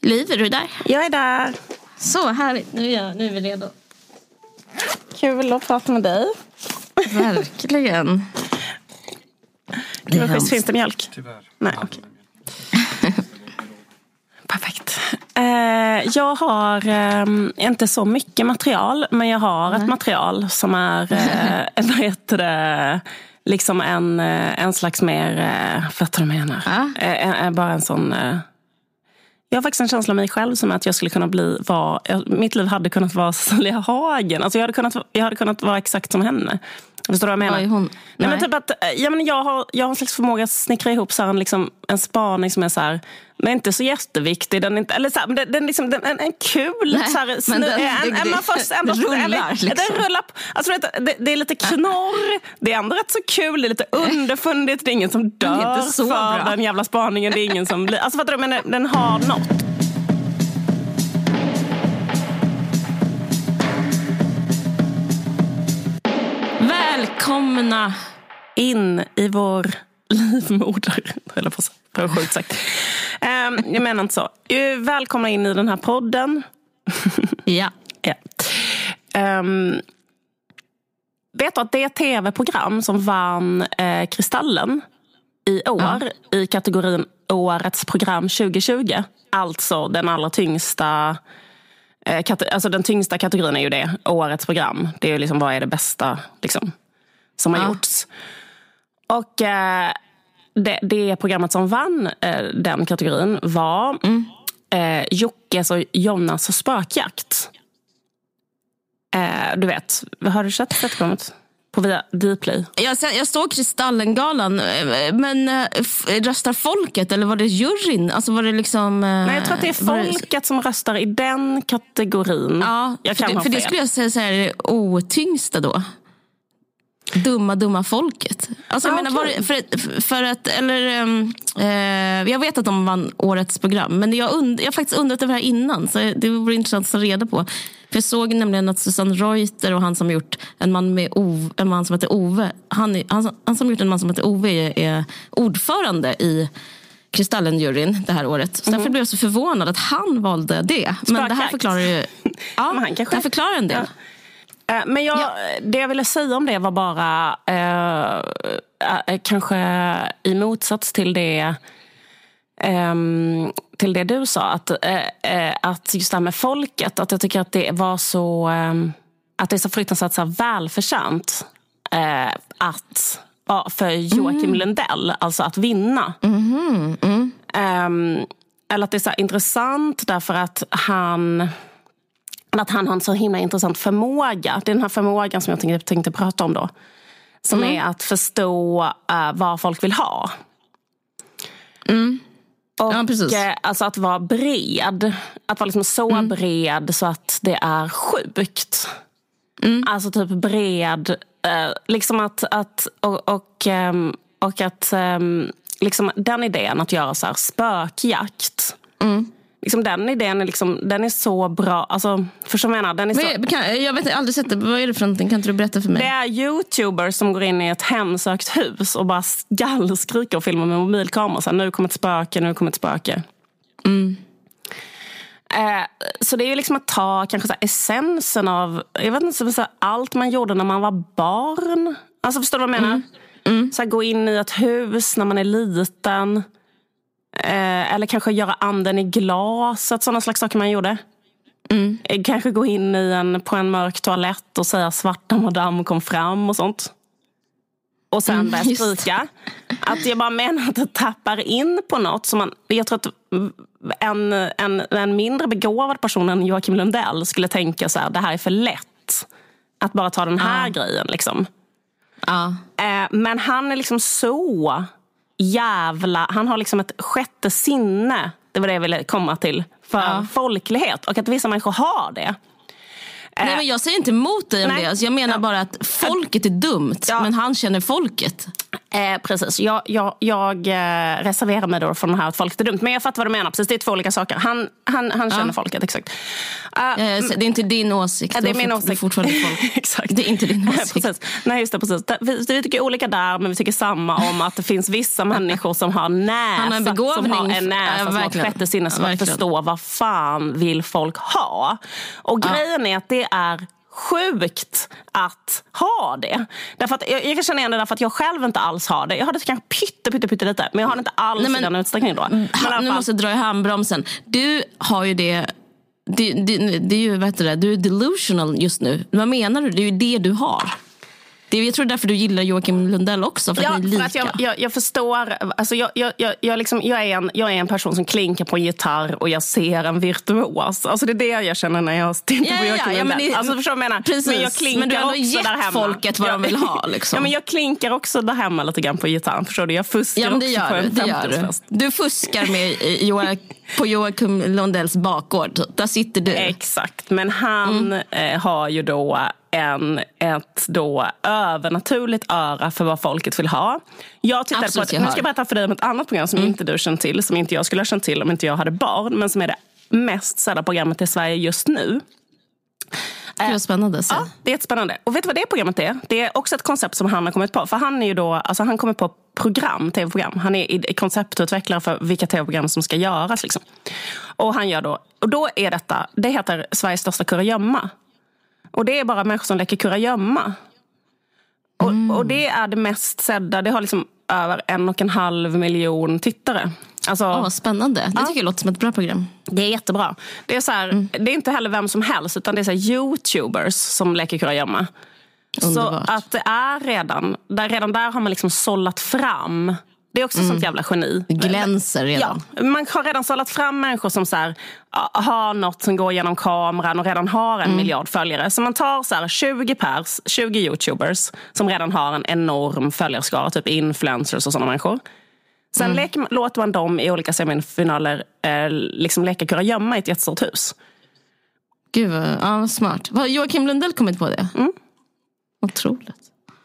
Liv, är du där? Jag är där. Så härligt, nu är, jag, nu är vi redo. Kul att prata med dig. Verkligen. Gud vad schysst. Finns det mjölk? Tyvärr. Nej, okej. Perfekt. Eh, jag har eh, inte så mycket material, men jag har ett material som är, eh, vad heter det, liksom en, eh, en slags mer, eh, fattar du vad jag menar? Eh, eh, bara en sån... Jag har faktiskt en känsla av mig själv som att jag skulle kunna bli, vara, mitt liv hade kunnat vara Cecilia Hagen. Alltså jag, hade kunnat, jag hade kunnat vara exakt som henne. Förstår du vad jag menar? Är hon? Nej. men Nej. typ att, eh, ja, men jag, har, jag har en slags förmåga att snickra ihop så en, liksom, en spaning som är så här, men inte så jätteviktig. Den är inte, eller så här, men den, den, liksom, den, en, en kul... Nej, så här, men snu, den- en, en, man får det rullar, liksom. Den rullar, på- alltså, det, det är lite knorr, det är ändå rätt så kul, det är lite underfundigt, det är ingen som dör för bra. den jävla spaningen. Det är ingen som blir, alltså, fattar du, men den, den har något. Välkomna! in i vår livmoder. Eller på, det var sjukt sagt. Um, jag menar inte så. Eh, Välkomna in i den här podden. Ja. Ja. Ehm, vet du att det tv-program som vann eh, Kristallen i år i kategorin Årets program 2020, alltså den allra tyngsta eh, alltså den tyngsta kategorin är ju det, Årets program. Det är liksom vad är det bästa liksom, som har Ja. gjorts. Och eh, det, det programmet som vann eh, den kategorin var eh, Jockes och Jonas spökjakt. Eh, du vet, har du sett det programmet? På via Dplay? Jag, jag står Kristallengalan, eh, men eh, röstar folket eller var det juryn? Alltså var det liksom... Nej, jag tror att det är folket som röstar i den kategorin. Ja, jag för, det, för det skulle jag säga så här, är det otyngsta då. Dumma, dumma folket. Alltså, jag Ah, menar, var, okej. det- för, för att, eller, ehm, eh, jag vet att de vann årets program, men jag, und, jag har faktiskt undrat över det här innan, så det vore intressant att ta reda på. För jag såg nämligen att Susanne Reuter och han som gjort en man, med Ove, en man som heter Ove, han, han, han som gjort en man som heter Ove är, är ordförande i Kristallenjuryn det här året. Så därför blev jag så förvånad att han valde det. Men det här förklarar ju... Ja, Men han kanske- det här förklarar en del. Eh, Men jag, Ja. det jag ville säga om det var bara, eh, eh, kanske i motsats till det ehm, till det du sa, att, eh, eh, att just det här med folket, att jag tycker att det var så, ehm, att det är så fruktansvärt så här välförtjänt eh, att, ja, för Joakim Lundell, alltså att vinna. Ehm, eller att det är så intressant därför att han att han har en så himla intressant förmåga. Det är den här förmågan som jag tänkte, tänkte prata om då. Som är att förstå eh, vad folk vill ha. Och, Ja, precis. eh, alltså att vara bred. Att vara liksom så bred så att det är sjukt. Alltså typ bred. eh, liksom att, att och, och, ehm, och att ehm, liksom den idén att göra så här spökjakt. Liksom den idén är, liksom, den är så bra. Alltså, vad jag menar? Den är så, kan, jag vet jag har aldrig sett det. Vad är det för någonting? Kan inte du berätta för mig? det är youtubers som går in i ett hemsökt hus och bara skallskriker och filmar med mobilkamera. Så här, nu kommer ett spöke, nu kommer ett spöke. Eh, så det är ju liksom att ta kanske så essensen av jag vet inte, så allt man gjorde när man var barn. Alltså Förstår du vad jag menar? Så här, gå in i ett hus när man är liten. Eh, eller kanske göra anden i glaset, sådana slags saker man gjorde. Eh, Kanske gå in i en, på en mörk toalett och säga svarta madam kom fram och sånt. Och sen börja just det. skrika. Att jag bara menar att det tappar in på något. Som man, jag tror att en, en, en mindre begåvad person än Joakim Lundell skulle tänka så här, det här är för lätt. Att bara ta den här grejen. Liksom. Ja. Eh, men han är liksom så jävla... Han har liksom ett sjätte sinne. Det var det jag ville komma till. För Ja. folklighet. Och att vissa människor har det. Nej, men jag säger inte emot dig om Nej. det. Alltså, jag menar bara att folket är dumt, Ja. men han känner folket. Eh, precis. Jag, jag, jag eh, reserverar mig då från det här att folket är dumt. Men jag fattar vad du menar. Precis, det är två olika saker. Han, han, han känner folket, exakt. Så Det är inte din åsikt. Ja, det är min fort- du är åsikt. fortfarande folk. Exakt. Det är inte din åsikt. precis. Nej, just det. Precis. Det- Vi, vi tycker olika där, men vi tycker samma om att det finns vissa människor som har näsa. Han har en som begåvning. har en näsa, Ja, som har ett sjätte sinne som att Verkligen. förstå vad fan vill folk ha. Och grejen är att det är sjukt att ha det. Därför att jag, jag kan känna igen det därför att jag själv inte alls har det. Jag har det kanske pytte, pytte, pytte lite, men jag har det inte alls Nej, men- i den utsträckningen då. Men Ha, nu måste jag dra i handbromsen. Du har ju det... Det, det, det är ju, heter det, du är delusional just nu. Vad menar du? Det är ju det du har. Det jag tror det är därför du gillar Joakim Lundell också, för att Ja, ni är för lika. att jag, jag, jag förstår. Alltså jag, jag, jag, jag, liksom, jag, är en, jag är en person som klinkar på en gitarr och jag ser en virtuos. Alltså det är det jag känner när jag tittar Ja, på ja, Joakim ja, men Lundell. det- Alltså förstår du menar? Precis, Men jag klinkar men du har ändå gett där hemma. folket vad de vill ha, liksom. ja, men jag klinkar också där hemma lite grann på gitarren. Förstår du? Jag fuskar Ja, men det också på gör du. en Det gör du. 50-årsfest. du fuskar med eh, Joa- på Joakim Lundells bakgård. Där sitter du. Exakt, men han Mm. eh, har ju då en, ett då övernaturligt öra för vad folket vill ha. Jag tittade Absolut, på ett, nu ska jag berätta för dig om ett annat program Mm. som inte du känner till, som inte jag skulle ha känt till om inte jag hade barn, men som är det mest sedda programmet i Sverige just nu. Gud, vad spännande. Så. Ja, det är jättespännande. Och vet du vad det programmet är? Det är också ett koncept som han har kommit på. För han är ju då, alltså han kommer på program, tv-program. Han är i- konceptutvecklare för vilka tv-program som ska göras. Liksom. Och han gör då, och då är detta, det heter Sveriges största kurragömma. Och det är bara människor som leker kurragömma. Och, och det är det mest sedda, det har liksom över en och en halv miljon tittare. Alltså, vad spännande. Det tycker jag låter som ett bra program. det är jättebra. Det är, så här, Mm. det är inte heller vem som helst, utan det är så här youtubers som leker kurragömma. Så att det är redan, där, redan där har man liksom sållat fram. Det är också sånt jävla geni. Det glänser Ja, redan. man har redan sållat fram människor som så här, ja, har något som går genom kameran och redan har en miljard följare. Så man tar så här 20 pers, 20 youtubers som redan har en enorm följarskara, typ influencers och sådana människor. Sen leker, man- låter man dem i olika semifinaler eh, liksom leka kurragömma i ett jättestort hus. Gud, vad, ja, smart. Har Joakim Lundell kommit på det? Mm. Otroligt.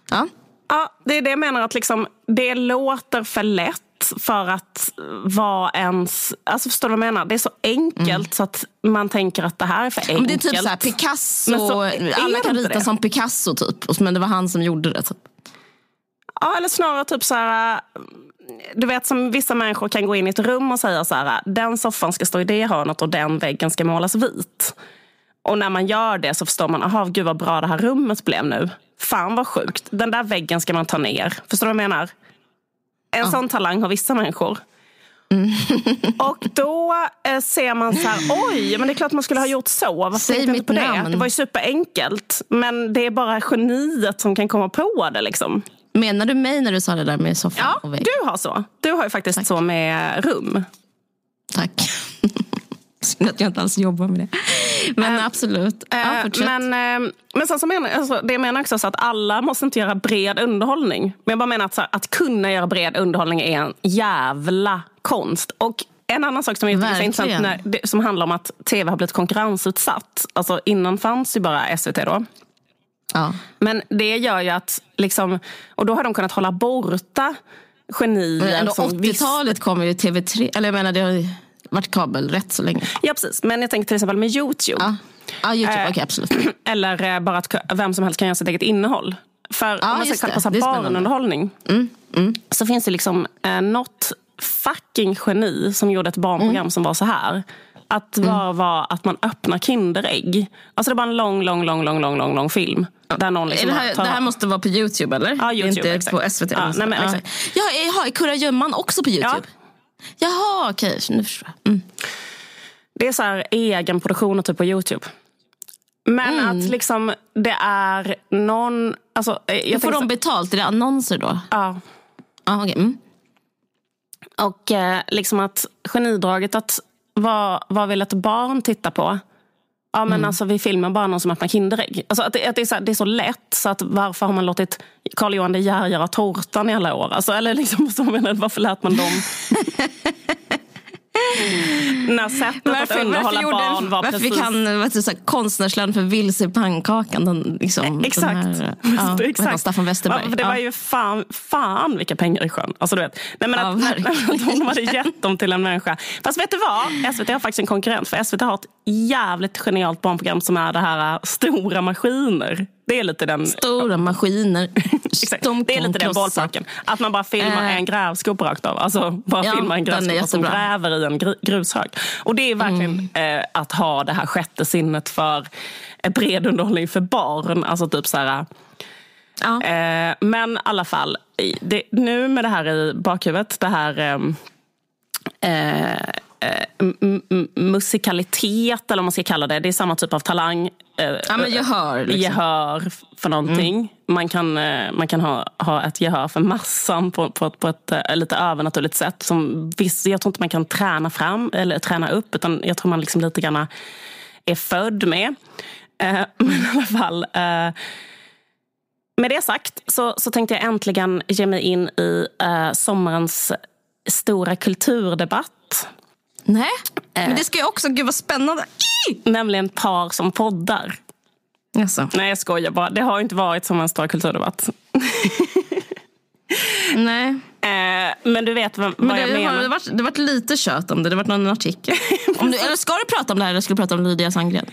Ja. Ja, det är det jag menar. att liksom, Det låter för lätt för att vara ens... Alltså förstår du vad jag menar? Det är så enkelt så att man tänker att det här är för enkelt. Men det är typ så här, Picasso, så alla kan rita det. som Picasso typ. Men det var han som gjorde det. Typ. Ja, eller snarare typ så här... Du vet som vissa människor kan gå in i ett rum och säga så här, den soffan ska stå i det hörnet och den väggen ska målas vit. Och när man gör det så förstår man, aha, gud vad bra det här rummet blev nu. Fan vad sjukt, den där väggen ska man ta ner. Förstår du vad jag menar? En sån talang har vissa människor. och då eh, ser man så här, oj, men det är klart man skulle ha gjort så. Varför Säg mitt på det? namn. Det var ju superenkelt. Men det är bara geniet som kan komma på det. Liksom. Menar du mig när du sa det där med soffan Ja, och vägg? du har så. Du har ju faktiskt så med rum. Tack. Synd att jag inte alls jobbar med det. Men absolut. Ja, Eh, men, eh, men sen så menar, alltså, det menar också så att alla måste inte göra bred underhållning. Men jag bara menar att, så att kunna göra bred underhållning är en jävla konst. Och en annan sak som jag tycker är intressant när, som handlar om att tv har blivit konkurrensutsatt. Alltså innan fanns ju bara SVT då. Ja. Men det gör ju att, liksom, och då har de kunnat hålla borta genier. Men ändå som viss- 80-talet kom ju TV3. Eller jag menar, det har varit kabel rätt så länge. Ja, precis. Men jag tänker till exempel med Youtube. Ja, ja Youtube. Eh, Okej, absolut. Eller eh, bara att vem som helst kan göra sitt eget innehåll. För Ja, om man ska kolla på det. så Det är här spännande. barnunderhållning. Så finns det liksom eh, något fucking geni som gjorde ett barnprogram Mm. som var så här. Att var, var att man öppnar Kinderägg. Alltså det var en lång, lång, lång, lång, lång, lång, lång film. Där någon Är liksom det, här, tar- det här måste vara på Youtube eller? Ja, YouTube, är inte exakt. på SVT? Ja, nej, men ja. exakt. Ja, jaha, är kurragömman också på Youtube? Jaha, okej. Nu förstår jag. Mm. Det är så här egenproduktioner typ på Youtube. Men Mm. att liksom det är någon... Alltså, eh, jag får de så- betalt? Är det annonser då? ja, Ja, okej. Mm. Och eh, liksom att genidraget att vad, vad vill ett barn titta på? Ja men alltså vi filmar bara någon som öppnar Kinderägg. Alltså att det, att det, är så, det är så lätt så att varför har man låtit Carl Johan De Geer göra tårtan i alla år? Alltså, eller liksom, så menar, varför lät man dem? När sättet att underhålla gjorde- barn var varför precis... fick han konstnärslön för vilse i pannkakan? Den, liksom, Exakt. Den här, ja, han? Staffan Westerberg. Ja, för det var ju fan, fan vilka pengar i sjön. Alltså, du vet. Nej, men Ja, att, hon hade gett dem till en människa. Fast vet du vad? SVT har faktiskt en konkurrent. För SVT har ett jävligt genialt barnprogram som är det här äh, Stora maskiner. Det är lite den... Stora maskiner. Exakt. De Det är lite den bollparken. Att man bara filmar Eh. en grävskopa rakt av. Alltså bara Ja, filmar en grävskopa som gräver i en gr- grushög. Och det är verkligen Mm. eh, att ha det här sjätte sinnet för eh, bred underhållning för barn. Alltså typ så här... Ja. Eh, men i alla fall, det, nu med det här i bakhuvudet, det här ehm, eh, eh, musikalitet, eller vad man ska kalla det. Det är samma typ av talang. eh, Ja, men gehör, liksom. Gehör för någonting. Man kan, eh, man kan ha, ha ett gehör för massan på, på, ett- på ett eh, lite övernaturligt sätt. Som viss, jag tror inte man kan träna fram eller träna upp, utan jag tror man liksom lite grann är född med. Eh, men i alla fall. Eh, med det sagt så, så tänkte jag äntligen ge mig in i eh, sommarens stora kulturdebatt. Nej, men det ska ju också... Gud vad spännande. I! Nämligen par som poddar. Alltså, Nej, jag skojar bara. Det har inte varit som en stor kulturdebatt. nej. Eh, men du vet vad, Men vad det, jag har, menar. det, varit, det har varit lite kött om det. Det har varit någon artikel. Om du, eller ska du prata om det här eller ska du prata om Lydia Sandgren?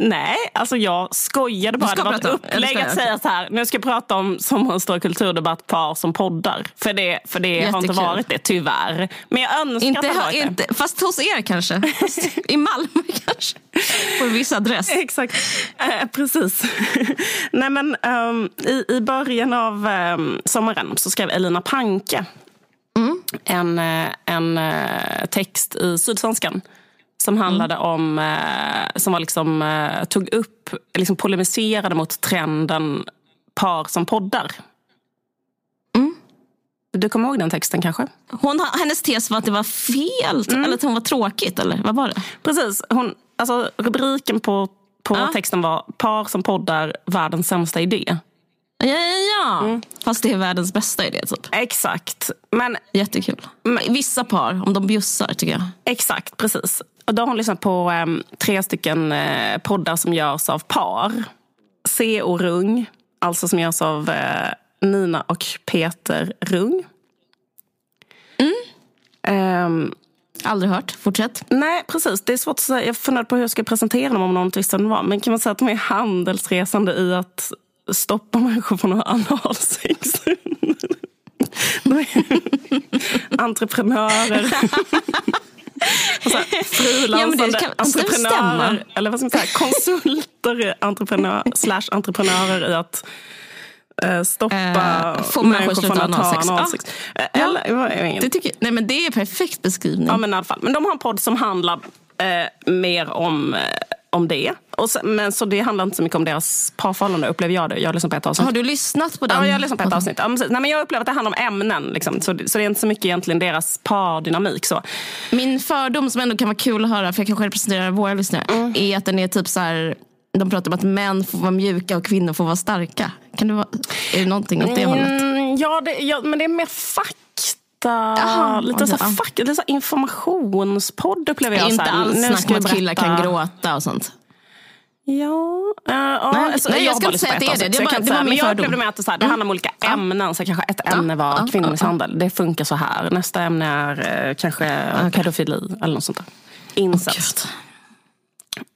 Nej, alltså jag skojade bara. Det var ett prata upplägg ska att säga så här. Nu ska jag prata om sommarens stora kulturdebatt, par som poddar. För det, för det har inte varit det, tyvärr. Men jag önskar Inte, att det varit det. inte, fast hos er kanske. I Malmö kanske. På en viss adress. Exakt, eh, precis. Nej, men, ehm, i, I början av ehm, sommaren så skrev Elina Panke en, eh, en eh, text i Sydsvenskan som handlade om, eh, som var liksom, eh, tog upp, liksom polemiserade mot trenden par som poddar. Du kommer ihåg den texten kanske? Hon, hennes tes var att det var fel, Mm. eller att hon var tråkigt. Eller vad var det? Precis. Hon, alltså, rubriken på, på Ja. texten var Par som poddar, världens sämsta idé. Ja, ja, ja. Mm. Fast det är världens bästa idé. Typ. Exakt. Men Jättekul. Vissa par, om de bjussar tycker jag. Exakt, precis. Och då har hon lyssnat på em, tre stycken eh, poddar som görs av par. C och Rung, alltså som görs av eh, Nina och Peter Rung. Ehm, Aldrig hört. Fortsätt. nej, precis. Det är svårt att säga. Jag funderade på hur jag ska presentera dem om någon visste det var. Men kan man säga att de är handelsresande i att stoppa människor från att ha analsex? Entreprenörer. Frilansande Ja, alltså, entreprenörer. Eller vad ska man säga? Konsulter, entreprenör, slash entreprenörer i att eh, stoppa få människor från att ha analsex. Eh, Eller. Det, tycker, nej, men det är perfekt beskrivning. Ja, men i alla fall. Men de har en podd som handlar eh, mer om, eh, om det. Och sen, men så det handlar inte så mycket om deras parförhållande, upplever jag det. Jag har lyssnat på ett avsnitt. Har du lyssnat på den? Ja, jag har lyssnat på ett avsnitt. Ja. Nej, men jag upplever att det handlar om ämnen. Liksom. Så, så det är inte så mycket egentligen deras pardynamik. Så. Min fördom som ändå kan vara kul att höra, för jag kanske representerar våra lyssnare, Mm. är att den är typ så här... De pratar om att män får vara mjuka och kvinnor får vara starka. Kan det vara, är det någonting åt det hållet? Mm, ja, det, ja, men det är mer fakta. Jaha, lite så okej, här, ja. fack, lite så här informationspodd upplever Det jag. är så inte alls snack om att killar kan gråta och sånt. Ja, uh, Nej, alltså, nej, jag har ska inte säga att det är det. Det så jag var- det var min Men jag upplevde med att det, så här, det handlar om olika ämnen. Så kanske ett ämne var ja, kvinnomisshandel. Det funkar så här. Nästa ämne är eh, kanske pedofili eller något sånt där. Incest.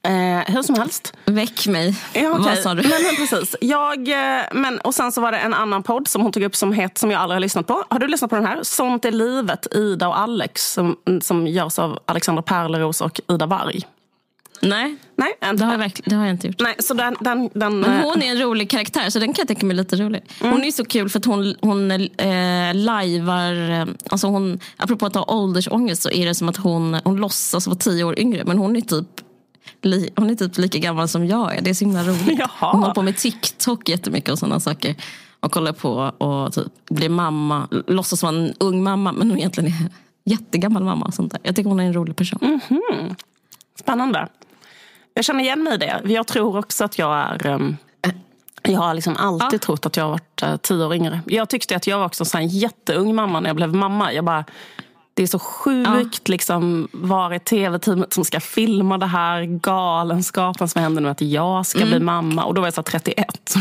Eh, hur som helst. Väck mig. Ja, okej. Vad sa du? Men, men precis. Jag, eh, men, och sen så var det en annan podd som hon tog upp som, het, som jag aldrig har lyssnat på. Har du lyssnat på den här? Sånt är livet, Ida och Alex. Som, som görs av Alexandra Perleros och Ida Warg. Nej, Nej, en, det har, jag det har jag inte gjort. nej så den... den, den Men eh, hon är en rolig karaktär, så den kan jag tänka mig lite rolig. Hon är så kul för att hon, hon eh, lajvar... Eh, alltså hon, apropå att ha åldersångest så är det som att hon, hon låtsas vara tio år yngre. Men hon är typ hon är typ lika gammal som jag är. Det är så himla roligt. Jaha. Hon håller på med TikTok jättemycket och sådana saker. Och kollar på och typ blir mamma. Låtsas vara en ung mamma men hon egentligen är jättegammal mamma. Och sånt där. Jag tycker hon är en rolig person. Spännande. Jag känner igen mig i det. Jag tror också att jag är... ehm, jag har liksom alltid trott att jag har varit eh, tio år yngre. Jag tyckte att jag var också en jätteung mamma när jag blev mamma. Jag bara, det är så sjukt ja. liksom, var är tv-teamet som ska filma det här galenskapen som händer nu att jag ska mm. bli mamma. Och då var jag så 31.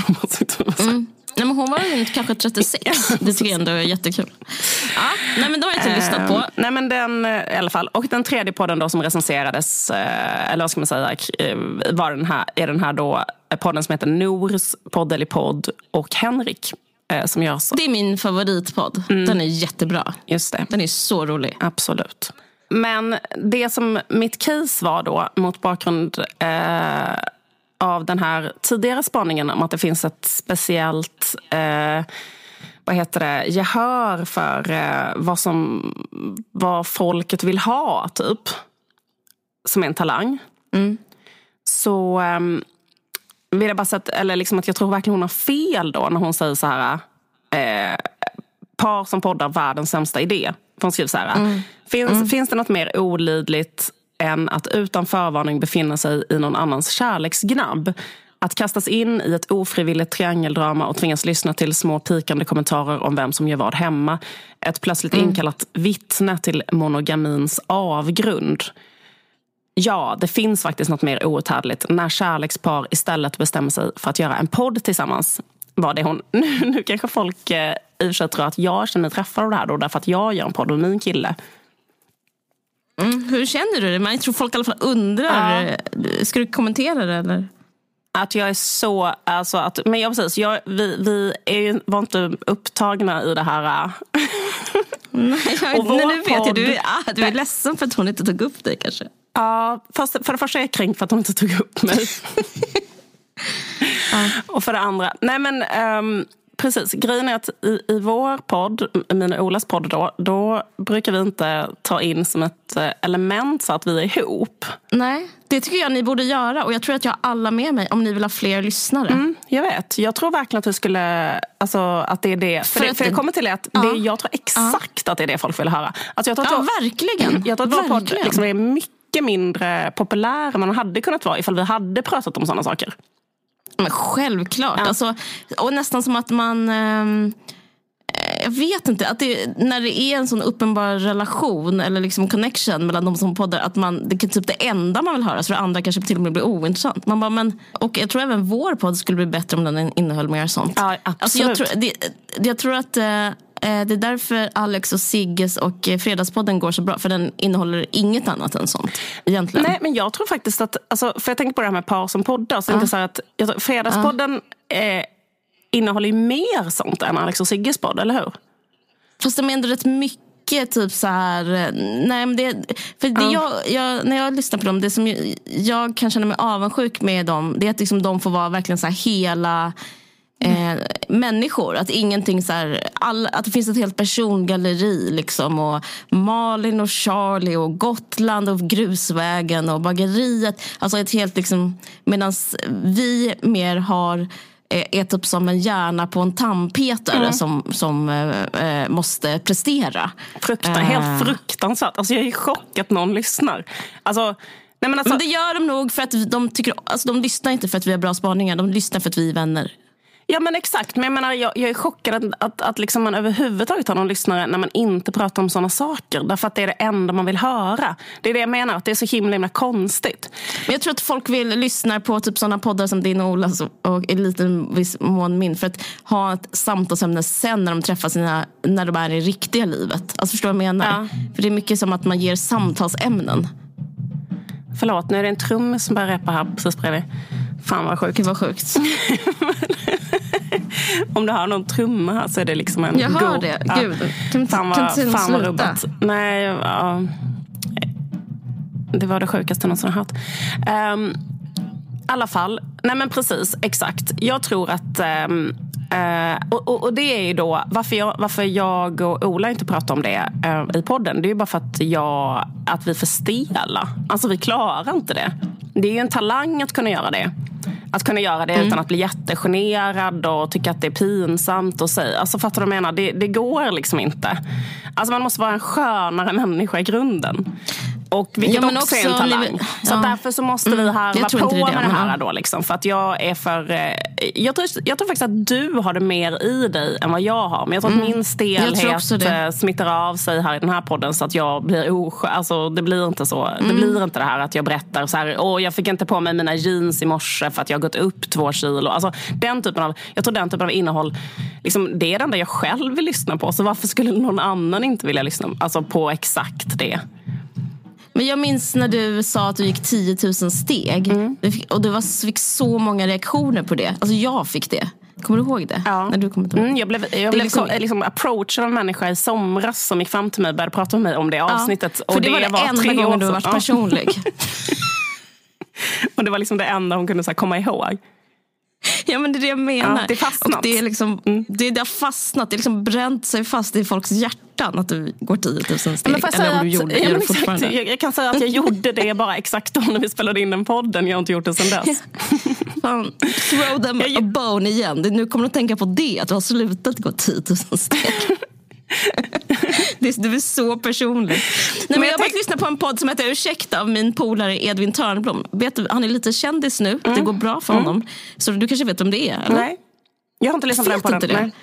Så mm. Nej, men hon var kanske 36. Det tycker jag ändå är jättekul. Ja, nej, men då har jag inte lyssnat på. Uh, nej, men den, i alla fall. Och den tredje podden då som recenserades, uh, eller vad ska man säga, uh, var den här, är den här då podden som heter Nors podd eller podd och Henrik. Som gör så. Det är min favoritpodd. Mm. Den är jättebra. Just det. Den är så rolig. Absolut. Men det som mitt case var då mot bakgrund eh, av den här tidigare spaningen om att det finns ett speciellt eh, vad heter det, gehör för eh, vad, som, vad folket vill ha, typ. Som en talang. Mm. Så eh, vill jag bara säga att, eller liksom att jag tror verkligen hon har fel då när hon säger så här. Eh, par som poddar, världens sämsta idé. För hon skriver så här. Mm. Finns, mm. finns det något mer olidligt än att utan förvarning befinna sig i någon annans kärleksgnabb. Att kastas in i ett ofrivilligt triangeldrama och tvingas lyssna till små pikande kommentarer om vem som gör vad hemma. Ett plötsligt mm. inkallat vittne till monogamins avgrund. Ja, det finns faktiskt något mer outhärdligt när kärlekspar istället bestämmer sig för att göra en podd tillsammans. Var det hon. Nu, nu kanske folk eh, i och för sig tror att jag känner mig träffad av det här då, därför att jag gör en podd med min kille. Mm, hur känner du det? Jag tror folk i alla fall undrar. Ja. Ska du kommentera det? Eller? Att jag är så... Alltså att, men ja, precis. Jag, vi vi är, var inte upptagna i det här. Äh. Nej, jag, nej, nu vet jag. Du är, ah, du är ledsen för att hon inte tog upp dig kanske. Ja, för, för det första är jag kränkt för att hon inte tog upp mig. ja. Och för det andra, nej men um, Precis. Grejen är att i, i vår podd, min och Olas podd, då, då brukar vi inte ta in som ett eh, element så att vi är ihop. Nej, det tycker jag ni borde göra. Och jag tror att jag har alla med mig om ni vill ha fler lyssnare. Mm, jag vet. Jag tror verkligen att vi skulle... Alltså, att det är det. För, för, det, för jag kommer till att ja. det, jag tror exakt ja. att det är det folk vill höra. Alltså, jag tror att ja, verkligen. Jag tror att vår podd liksom är mycket mindre populär än man hade kunnat vara ifall vi hade pratat om sådana saker. Men självklart. Ja. Alltså, och nästan som att man... Eh, jag vet inte. Att det, när det är en sån uppenbar relation eller liksom connection mellan de som poddar. Att man, det är typ det enda man vill höra. Så det andra kanske till och med blir ointressant. Man bara, men, och jag tror även vår podd skulle bli bättre om den innehöll mer sånt. Ja, absolut. Alltså jag, tror, det, jag tror att Eh, det är därför Alex och Sigges och eh, Fredagspodden går så bra. För den innehåller inget annat än sånt. Egentligen. Nej, men jag tror faktiskt att, alltså, för jag tänker på det här med par som poddar. Så ja. så att, jag, Fredagspodden ja. eh, innehåller ju mer sånt än Alex och Sigges podd, eller hur? Fast de är ändå rätt mycket typ så här... Eh, nej, men det, för det ja. jag, jag, när jag lyssnar på dem, det som jag, jag kan känna mig avundsjuk med dem, det är att liksom de får vara verkligen så hela eh, människor. Att, ingenting så här, all, att det finns ett helt persongalleri. Liksom, och Malin och Charlie och Gotland och Grusvägen och bageriet. Alltså ett helt liksom, Medan vi mer har eh, är typ som en hjärna på en tandpetare mm. som, som eh, eh måste prestera. Fruktan, eh. Helt fruktansvärt. Alltså jag är i chock att någon lyssnar. Alltså, nej men, alltså... men det gör de nog för att de tycker alltså de lyssnar inte för att vi har bra spaningar. De lyssnar för att vi är vänner. Ja men exakt, men jag, menar, jag, jag är chockad att, att, att liksom man överhuvudtaget har någon lyssnare när man inte pratar om sådana saker. Därför att det är det enda man vill höra. Det är det jag menar, att det är så himla, himla konstigt. Men jag tror att folk vill lyssna på typ sådana poddar som din och Olas och i liten viss mån min. För att ha ett samtalsämne sen när de träffar sina, när de är i riktiga livet. Alltså förstår du vad jag menar? Ja. För det är mycket som att man ger samtalsämnen. Förlåt, nu är det en trum som börjar repa här precis bredvid. Fan vad sjukt. Det var sjukt. Om du har någon trumma här så är det liksom en Jag hör det. Ja. Gud. Kan, fan vad, kan fan vad rubbat. Nej, ja. Det var det sjukaste jag någonsin har hört. Um, I alla fall, nej men precis, exakt. Jag tror att um, Uh, och, och, det är ju då varför jag, varför jag och Ola inte pratar om det uh, i podden. Det är ju bara för att, jag, att vi är för stela. Alltså vi klarar inte det. Det är ju en talang att kunna göra det. Att kunna göra det mm. utan att bli jättegenerad och tycka att det är pinsamt. Och säga. Alltså, fattar du vad jag menar? Det, det går liksom inte. Alltså, man måste vara en skönare människa i grunden. Och vilket Ja, men också, är en också talang. liv- Så ja. därför så måste vi Mm, harva jag tror på det det, med det men här ja. då. Liksom, för att jag är för... Eh, jag, tror, jag tror faktiskt att du har det mer i dig än vad jag har. Men jag tror att min Mm. Jag tror stelhet också det. eh, smittar av sig här i den här podden så att jag blir oskön. Alltså, det blir inte så. Mm. Det blir inte det här att jag berättar så här, Åh, jag fick inte på mig mina jeans i morse för att jag har gått upp två kilo. Alltså, den typen av, jag tror den typen av innehåll, liksom, det är det enda jag själv vill lyssna på. Så varför skulle någon annan inte vilja lyssna alltså, på exakt det? Men jag minns när du sa att du gick 10 000 steg. Mm. Och du var, fick så många reaktioner på det. Alltså jag fick det. Kommer du ihåg det? Ja. När du kom till Mm, jag blev, jag blev liksom- liksom, liksom approachad av en människa i somras som gick fram till mig och började prata med mig om det avsnittet. För det, var det enda tre gången du varit Ja. personlig. Och det var liksom det enda hon kunde så komma ihåg. Ja men det är det jag menar. Ja, det är fastnat. Mm. Och det, är liksom, det, det har fastnat, det har liksom bränt sig fast i folks hjärtan att du går 10 000 steg. Men får jag, Eller om du att, gjorde, ja, gör men det exakt, fortfarande. jag, jag kan säga att jag gjorde det bara exakt då när vi spelade in den podden. Jag har inte gjort det sedan dess. Fan, throw them Jag- a bone igen. Nu kommer du att tänka på det, att du har slutat gå 10 000 steg. Det du är så personlig. Nej, men jag jag har tänk- lyssnat på en podd som heter Ursäkta av min polare Edvin Törnblom. Vet du, han är lite kändis nu, det går bra för honom. Så du kanske vet om det är? Eller? Mm. Nej, jag har inte lyssnat på den podden. inte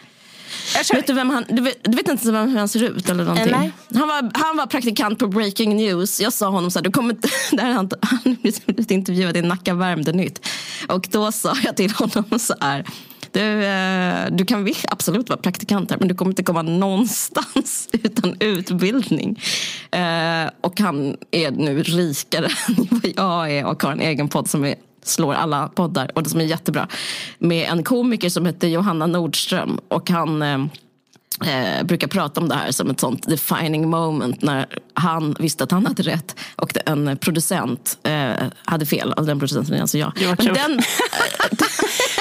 Vet du, vem han, du, vet, du vet inte vem, hur han ser ut eller någonting? Eh, nej. Han, var, han var praktikant på Breaking News. Jag sa honom så här, du kommer inte, där han, han blivit intervjuad i Nacka Värmdö Nytt. Och då sa jag till honom så här, du, eh, du kan visst absolut vara praktikant här men du kommer inte komma någonstans utan utbildning. Eh, och han är nu rikare än vad jag är och har en egen podd som är slår alla poddar och det som är jättebra. Med en komiker som heter Johanna Nordström och han eh, eh, brukar prata om det här som ett sånt defining moment när han visste att han hade rätt och en producent eh, hade fel. Alltså den producenten är alltså jag. Men den,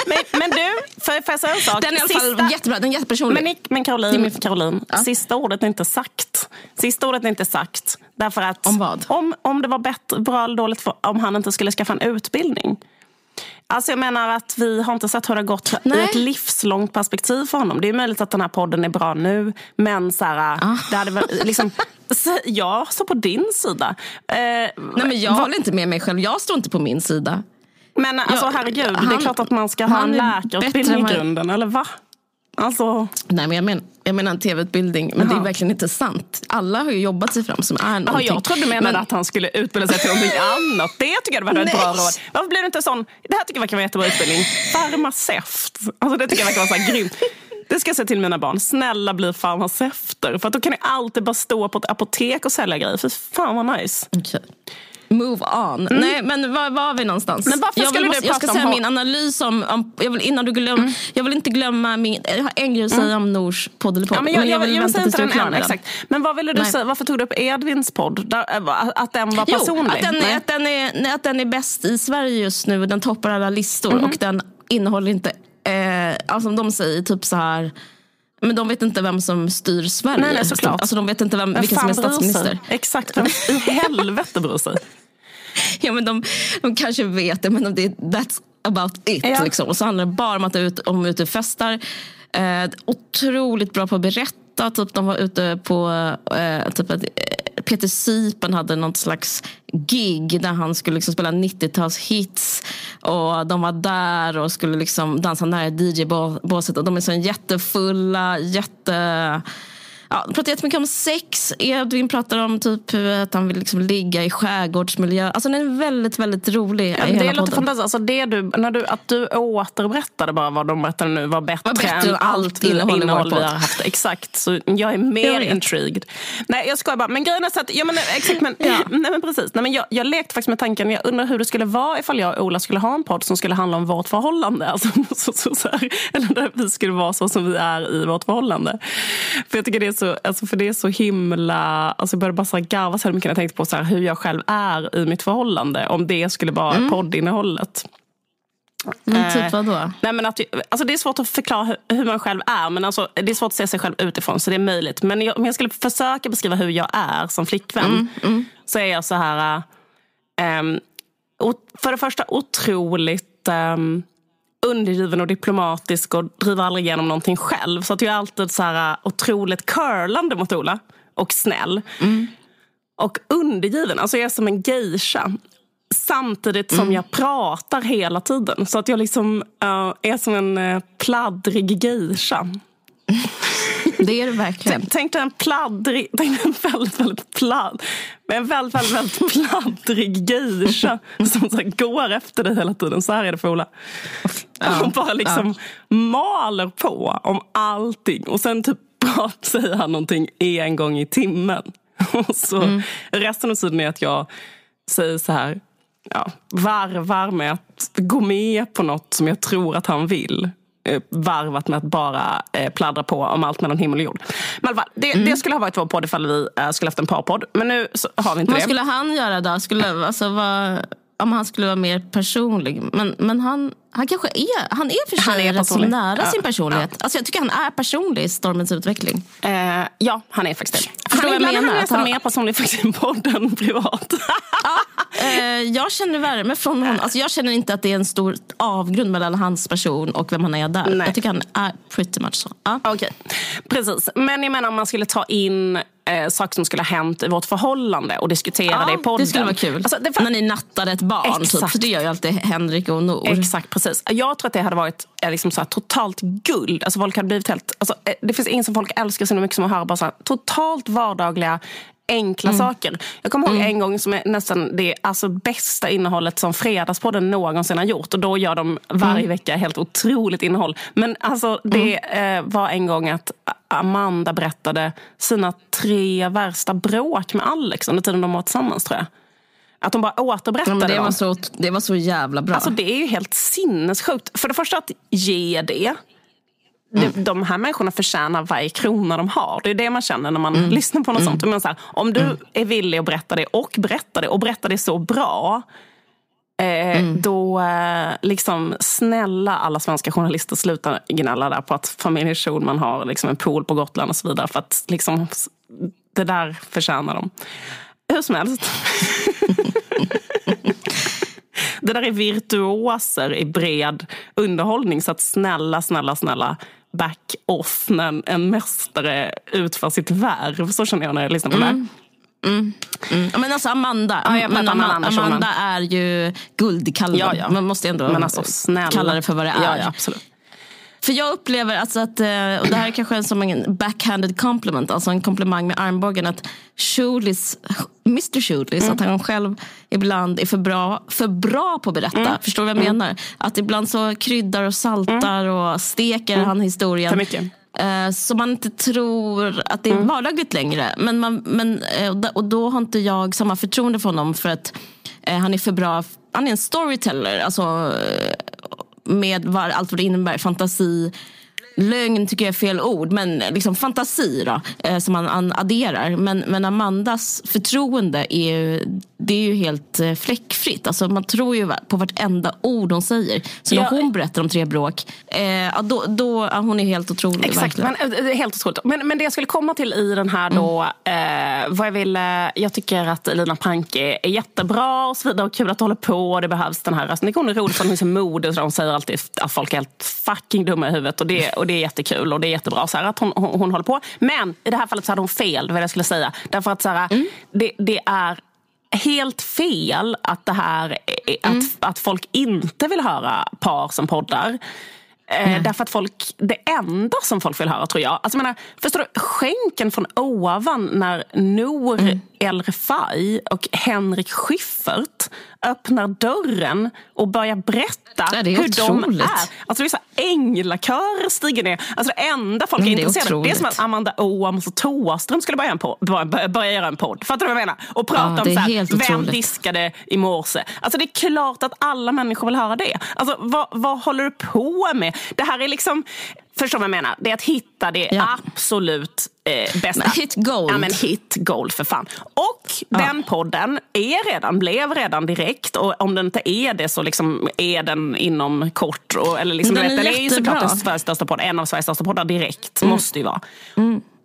men, men du, får jag får jag säga en sak? den är i alla fall Sista- jättebra, den är jättepersonlig. Men, men Caroline, min- Caroline Ja. sista ordet är inte sagt. Sista ordet är inte sagt. Därför att Om vad? Om, om det var bättre, bra eller dåligt för, om han inte skulle skaffa en utbildning. Alltså jag menar att vi har inte sett hur det har gått i Nej. ett livslångt perspektiv för honom. Det är möjligt att den här podden är bra nu, men så här, Ah. det hade väl liksom... Jag står på din sida. Eh, Nej, men jag håller inte med mig själv, jag står inte på min sida. men alltså Ja, herregud, det är han- klart att man ska ha han en läkarutbildning i grunden, eller va? Alltså... Nej, men jag, men, jag menar en tv-utbildning, men det är verkligen inte sant. Alla har ju jobbat sig fram som är någonting. jag trodde du menade Men- att han skulle utbilda sig till någonting annat. Det tycker jag var ett bra råd. Varför blir det inte sån, det här tycker jag verkar vara jättebra utbildning. Farmaceut. Alltså det tycker jag verkar vara så här grymt. Det ska jag säga till mina barn. Snälla bli farmaceuter. För att då kan ni alltid bara stå på ett apotek och sälja grejer. För fan vad nice. Okej. Move on. Nej, men var var vi någonstans? Mm. Men varför jag, skulle vill, du jag ska säga min analys om... om jag, vill, innan du glöm, Mm. jag vill inte glömma min... Jag har en grej att säga om Nors podd eller podd. Ja, men jag, jag, vill jag, vill vänta tills du är klar med den. Men vad ville du Nej. säga? Varför tog du upp Edvins podd? Där, äh, att den var Jo, personlig? att den, att, den är, att den är bäst i Sverige just nu. Den toppar alla listor Mhm. och den innehåller inte... Eh, alltså de säger typ så här... Men de vet inte vem som styr Sverige. Nej, nej, såklart. Alltså de vet inte vem, vilken som är statsminister. Exakt, vem i helvete bryr sig? Ja, men de, de kanske vet det, men det, that's about it. Ja. Liksom. Och så handlar det bara om att de ute, om ute och festar. Eh, otroligt bra på att berätta. Typ, de var ute på... Eh, typ att, eh, Peter Sipen hade något slags gig där han skulle liksom spela 90-tals hits. Och de var där och skulle liksom dansa nära DJ-båset. Och de är så jättefulla, jätte... Ja, de pratar jättemycket om sex. Edvin pratar om typ att han vill liksom ligga i skärgårdsmiljö. Alltså den är väldigt, väldigt rolig. Ja, det låter fantastiskt. Alltså det du, när du, att du återberättade bara vad de berättade nu var bättre, Var bättre än allt innehåll i vår vi har haft. Exakt, så jag är mer Jag intrigued. Nej, jag skojar bara. Men grejen är så att, ja, men, exakt, men, Ja. nej, men precis. Nej, men jag, jag lekte faktiskt med tanken, jag undrar hur det skulle vara ifall jag och Ola skulle ha en podd som skulle handla om vårt förhållande. Alltså, så, så, så här, eller där vi skulle vara så som vi är i vårt förhållande. För jag tycker det är så, alltså, för det är så himla... Alltså jag började bara så garva så mycket när jag tänkte på så här, hur jag själv är i mitt förhållande. Om det skulle vara poddinnehållet. Men Eh, typ vadå? Nej, men att, alltså det är svårt att förklara hur, man själv är. Men alltså, det är svårt att se sig själv utifrån, så det är möjligt. Men jag, om jag skulle försöka beskriva hur jag är som flickvän, så är jag så här... o- för det första otroligt um, undergiven och diplomatisk och driver aldrig igenom någonting själv. Så att jag är alltid så här, otroligt curlande mot Ola och snäll. och undergiven. Alltså jag är som en geisha. Samtidigt som Mm. jag pratar hela tiden. Så att jag liksom uh, är som en uh, pladdrig geisha. Det är det verkligen. Tänk dig en pladdrig, tänk en väldigt, väldigt pladd, en väldigt, väldigt, väldigt pladdrig geisha som så går efter dig hela tiden. Så här är det för Ola. Hon bara liksom maler på om allting och sen typ bara säger han någonting en gång i timmen. Och så resten av tiden är att jag säger så här, ja, varvar med att gå med på något som jag tror att han vill. Eh, Varvat med att bara eh, pladdra på om allt mellan himmel och jord. Men fall, det, det skulle ha varit vår podd ifall vi eh, skulle haft en parpodd. Men nu har vi inte Vad det. skulle han göra då? Skulle, alltså, vad, om han skulle vara mer personlig. Men, men han, han kanske är, han är för sig är rätt så nära Ja. sin personlighet. Alltså, jag tycker han är personlig i Stormens utveckling. Eh, ja, han är faktiskt det. Förstår Han, vad jag är han menar? Att nästan han- mer personlig för sin podd än privat. Eh, jag känner värme från honom. Alltså, jag känner inte att det är en stor avgrund mellan hans person och vem han är där. Nej. Jag tycker han är pretty much så. Ja. Okej, precis. Men jag menar om man skulle ta in eh, saker som skulle ha hänt i vårt förhållande och diskutera det i podden. det skulle vara kul. Alltså, det, När ni nattade ett barn. Typ. Exakt. För det gör ju alltid Henrik och Nor. Exakt, precis. Jag tror att det hade varit eh, liksom så här, totalt guld. Alltså, folk hade blivit helt, alltså, eh, det finns ingen som folk älskar så mycket som att höra bara så här, totalt vardagliga enkla Mm. saker. Jag kommer ihåg en gång som är nästan det alltså, bästa innehållet som Fredagspodden någonsin har gjort. Och då gör de varje Mm. vecka helt otroligt innehåll. Men alltså, det eh, var en gång att Amanda berättade sina tre värsta bråk med Alex under tiden de var tillsammans tror jag. Att de bara Ja, återberättade men det, var så, det var så jävla bra. Alltså det är ju helt sinnessjukt. För det första att ge det. Mm. De, här människorna förtjänar varje krona de har. Det är det man känner när man Mm. lyssnar på något sånt. Men så här, om du är villig att berätta det och berätta det och berätta det så bra. Eh, Mm. Då, eh, liksom, snälla alla svenska journalister, sluta gnälla där på att familjen Schulman har liksom en pool på Gotland och så vidare. För att liksom, det där förtjänar de. Hur som helst. Det där är virtuoser i bred underhållning. Så att snälla, snälla, snälla back off när en, mästare utför sitt värv. Så känner jag när jag lyssnar på det här. Mm. Ja, men alltså Amanda, Ja, jag men Amanda Amanda, är ju guld i kalven. Ja, ja. Man måste ändå Men alltså snälla. kalla det för vad det är. Ja, ja, absolut. För jag upplever alltså att, eh, och det här är kanske som en backhanded compliment, alltså en komplimang med armbågen, att Schulis, Mr Schulis, Mm. att han själv ibland är för bra, för bra på att berätta. Mm. Förstår du vad jag menar? Att ibland så kryddar och saltar och steker han historien. För mycket. Eh, Så man inte tror att det är vardagligt längre. Men man, men, eh, och då har inte jag samma förtroende för honom för att han är för bra. Han är en storyteller. Alltså, med vad, allt vad det innebär. Fantasi. Lögn tycker jag är fel ord, men liksom fantasi då, eh, som man an- adderar. Men, men Amandas förtroende är ju, det är ju helt eh, fläckfritt. Alltså man tror ju på vartenda ord hon säger. Så när Ja. hon berättar om tre bråk, eh, då, då, ja, hon är helt otrolig. Exakt, verkligen. men, eh, helt otroligt. Men, men det jag skulle komma till i den här då, Mm. eh, vad jag vill, eh, jag tycker att Lina Panke är jättebra och så vidare och kul att det håller på och det behövs den här rösten. Hon är rolig för hon är så modig och så hon säger alltid att folk är helt fucking dumma i huvudet och det, och det är jättekul och det är jättebra så här, att hon, hon, hon håller på. Men i det här fallet så hade hon fel, det var det jag skulle säga. Därför att så här, Mm. det, det är helt fel att det här är- att, Mm. att folk inte vill höra par som poddar. Eh, Därför att folk, det enda som folk vill höra tror jag, alltså jag menar, förstår du, skänken från ovan när Nour Mm. El Refai och Henrik Schyffert öppnar dörren och börjar berätta Ja, hur de otroligt. är. Alltså det är så änglakörer stiger ner. Alltså det enda folk är Mm, är intresserade av det är som att Amanda Oams och Thåström skulle börja, en po- börja, börja göra en podd. Fattar du vad jag menar? Och prata Ja, om så här, vem diskade i morse. Alltså det är klart att alla människor vill höra det. Alltså vad, vad håller du på med? Det här är liksom, förstår vad jag menar? Det är att hitta det Ja. absolut eh, bästa. Men hit gold. Ja men hit gold för fan. Och den podden är redan, blev redan direkt. Och om den inte är det så liksom är den inom kort. Och, eller liksom, Den vet, är den är ju såklart Sveriges största podd. En av Sveriges största poddar direkt. Mm. Måste ju vara.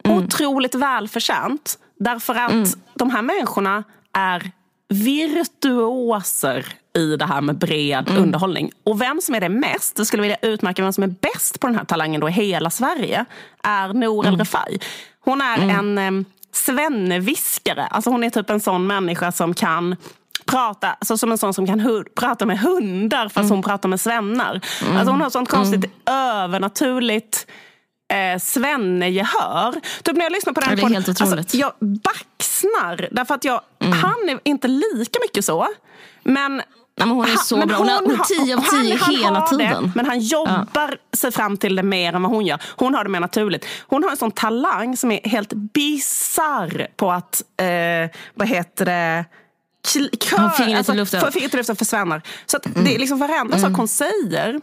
Otroligt välförtjänt. Därför att Mm. de här människorna är virtuoser i det här med bred Mm. underhållning. Och vem som är det mest, det skulle vilja utmärka vem som är bäst på den här talangen då i hela Sverige, är Nour Mm. El Refai. Hon är en eh, svenneviskare. Alltså hon är typ en sån människa som kan prata, alltså som en sån som kan prata med hundar fast Mm. hon pratar med svennar. Alltså hon har sånt konstigt övernaturligt eh, svennegehör. Typ när jag lyssnar på den Ja, podden. Mm. Alltså, jag baxnar. Därför att jag, han är inte lika mycket så. Men Nej, men hon är han- så men bra. Hon hon är 10 av han- 10 han hela har tiden. Det, men han jobbar sig fram till det mer än vad hon gör. Hon har det mer naturligt. Hon har en sån talang som är helt bizarr på att, eh, vad heter det, kör, fingret i luften. Fingret i luften för svennar. Så att det är liksom varenda sak hon säger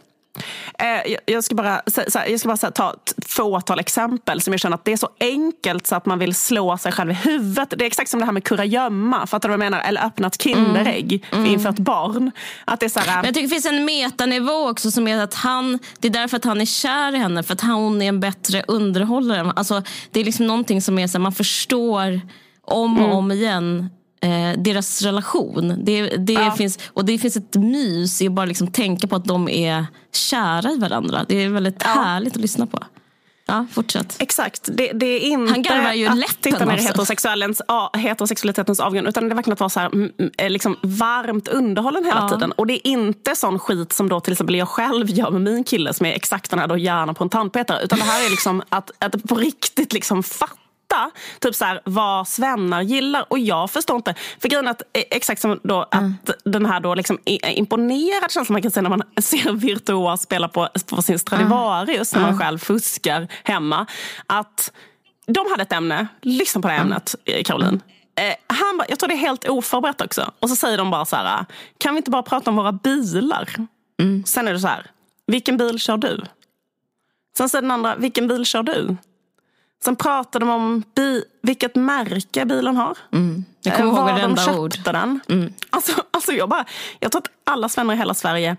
Eh, jag- ska bara, här, jag ska bara här, ta ett fåtal exempel som jag känner att det är så enkelt så att man vill slå sig själv i huvudet. Det är exakt som det här med kurragömma, fattar du vad jag menar? Eller öppna ett Kinderägg inför ett barn. Att det är så här, Men jag tycker det finns en metanivå också som är att han, det är därför att han är kär i henne, för att hon är en bättre underhållare. Alltså, det är liksom någonting som är så här, man förstår om och om igen eh, deras relation. Det, det finns, och det finns ett mys i att bara liksom tänka på att de är kära i varandra. Det är väldigt härligt att lyssna på. Ja, fortsätt. Exakt. Det, det är inte Han garvar ju att läppen titta ner i ja, heterosexualitetens avgrund. Utan det är verkligen att vara så här, mm, mm, eh, liksom varmt underhållen hela Ja. tiden. Och det är inte sån skit som då till exempel jag själv gör med min kille som är exakt den här då hjärnan på en tandpetare. Utan det här är liksom att, att på riktigt liksom fatta Typ så här, vad svennar gillar. Och jag förstår inte. För grejen att, eh, exakt som då, att den här då liksom imponerad känsla man kan se när man ser virtuos spela på, på sin Stradivarius när man själv fuskar hemma. Att de hade ett ämne. Lyssna på det ämnet, eh, Caroline. Eh, han, bara- jag tror det är helt oförberett också. Och så säger de bara så här, kan vi inte bara prata om våra bilar? Sen är det så här, vilken bil kör du? Sen säger den andra, vilken bil kör du? Sen pratar de om bi- vilket märke bilen har. Jag kommer Eh, ihåg var de ord. köpte den. Alltså, alltså jag, bara, jag tror att alla svennar i hela Sverige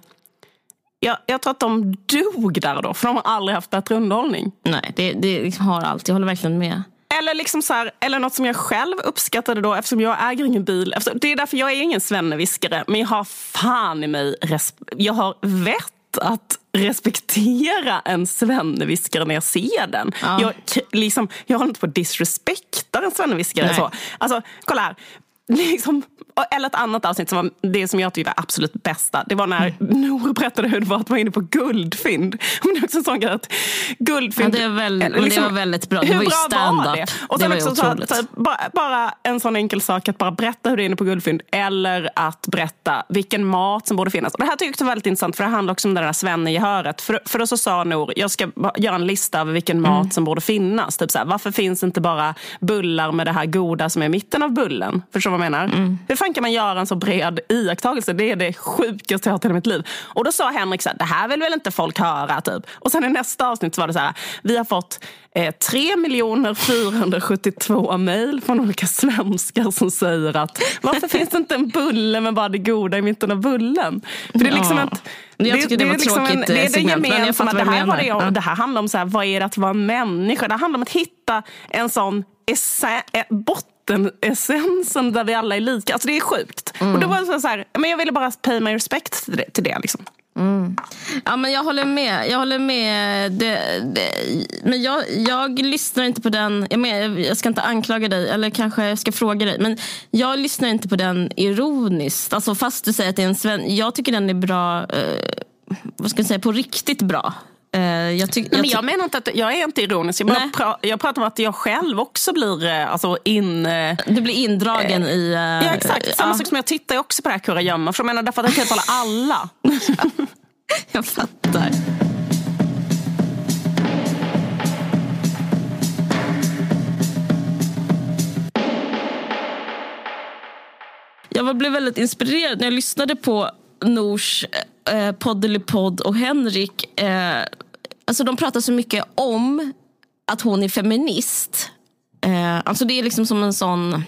jag, jag tror att de dog där då, för de har aldrig haft bättre underhållning. Nej, det, det liksom har allt. Jag håller verkligen med. Eller, liksom så här, eller något som jag själv uppskattade då, eftersom jag äger ingen bil. Efter, det är därför jag är ingen svenneviskare, men jag har fan i mig resp- jag har vett att respektera en svenneviskare när jag ser den. Ja. Jag, liksom, jag håller inte på att disrespekta en svenneviskare. Så. Alltså, kolla här. Liksom, eller ett annat avsnitt som var det som jag tyckte var absolut bästa. Det var när Mm. Nour berättade hur det var att vara inne på guldfynd. Det är också en sån grej att guldfynd... Ja, det är väl- eller men det var väldigt bra. Det hur var ju var det? Och Det sen var ju också så att, så att bara, bara en sån enkel sak att bara berätta hur det är inne på guldfynd. Eller att berätta vilken mat som borde finnas. Och det här tycker jag också är väldigt intressant för det handlar också om det där svennegehöret. För, för då så sa Nour, jag ska göra en lista över vilken mat Mm. som borde finnas. Typ så här, varför finns inte bara bullar med det här goda som är i mitten av bullen? Förstår vad jag menar? Mm. Hur fan kan man göra en så bred iakttagelse? Det är det sjukaste jag har hört i mitt liv. Och då sa Henrik så här, det här vill väl inte folk höra? Typ. Och sen i nästa avsnitt så var det så här, vi har fått eh, 3 472 mejl från olika svenskar som säger att varför finns det inte en bulle med bara det goda i mitten av bullen? För det är liksom Ja. ett, Jag tycker det var liksom tråkigt, det är det men jag gemensamma. Det här, var det. Ja. det här handlar om så här, vad är det att vara människa? Det handlar om att hitta en sån essä, eh, bottenessensen där vi alla är lika. Alltså det är sjukt. Och då var det så här, men jag ville bara pay my respect till det. Till det liksom. Ja, men jag håller med. Jag håller med. Det, det, men jag, jag lyssnar inte på den. Jag, men, jag ska inte anklaga dig, eller kanske jag ska fråga dig. Men jag lyssnar inte på den ironiskt. Alltså, fast du säger att det är en sven. Jag tycker den är bra, eh, vad ska jag säga, på riktigt bra. Eh, jag, tyck, Men ty- jag menar inte att jag är inte ironisk. Jag, bara pra, jag pratar om att jag själv också blir eh, alltså, in... eh, du blir indragen i... eh, Ja, exakt. Samma ja, sak som jag tittar också på det här kurragömma. För jag menar, därför att jag tala alla. Jag fattar. Jag blev väldigt inspirerad när jag lyssnade på Nors eh, Poddelipodd och Henrik. Eh, alltså de pratar så mycket om att hon är feminist. Eh, alltså det är liksom som en sån...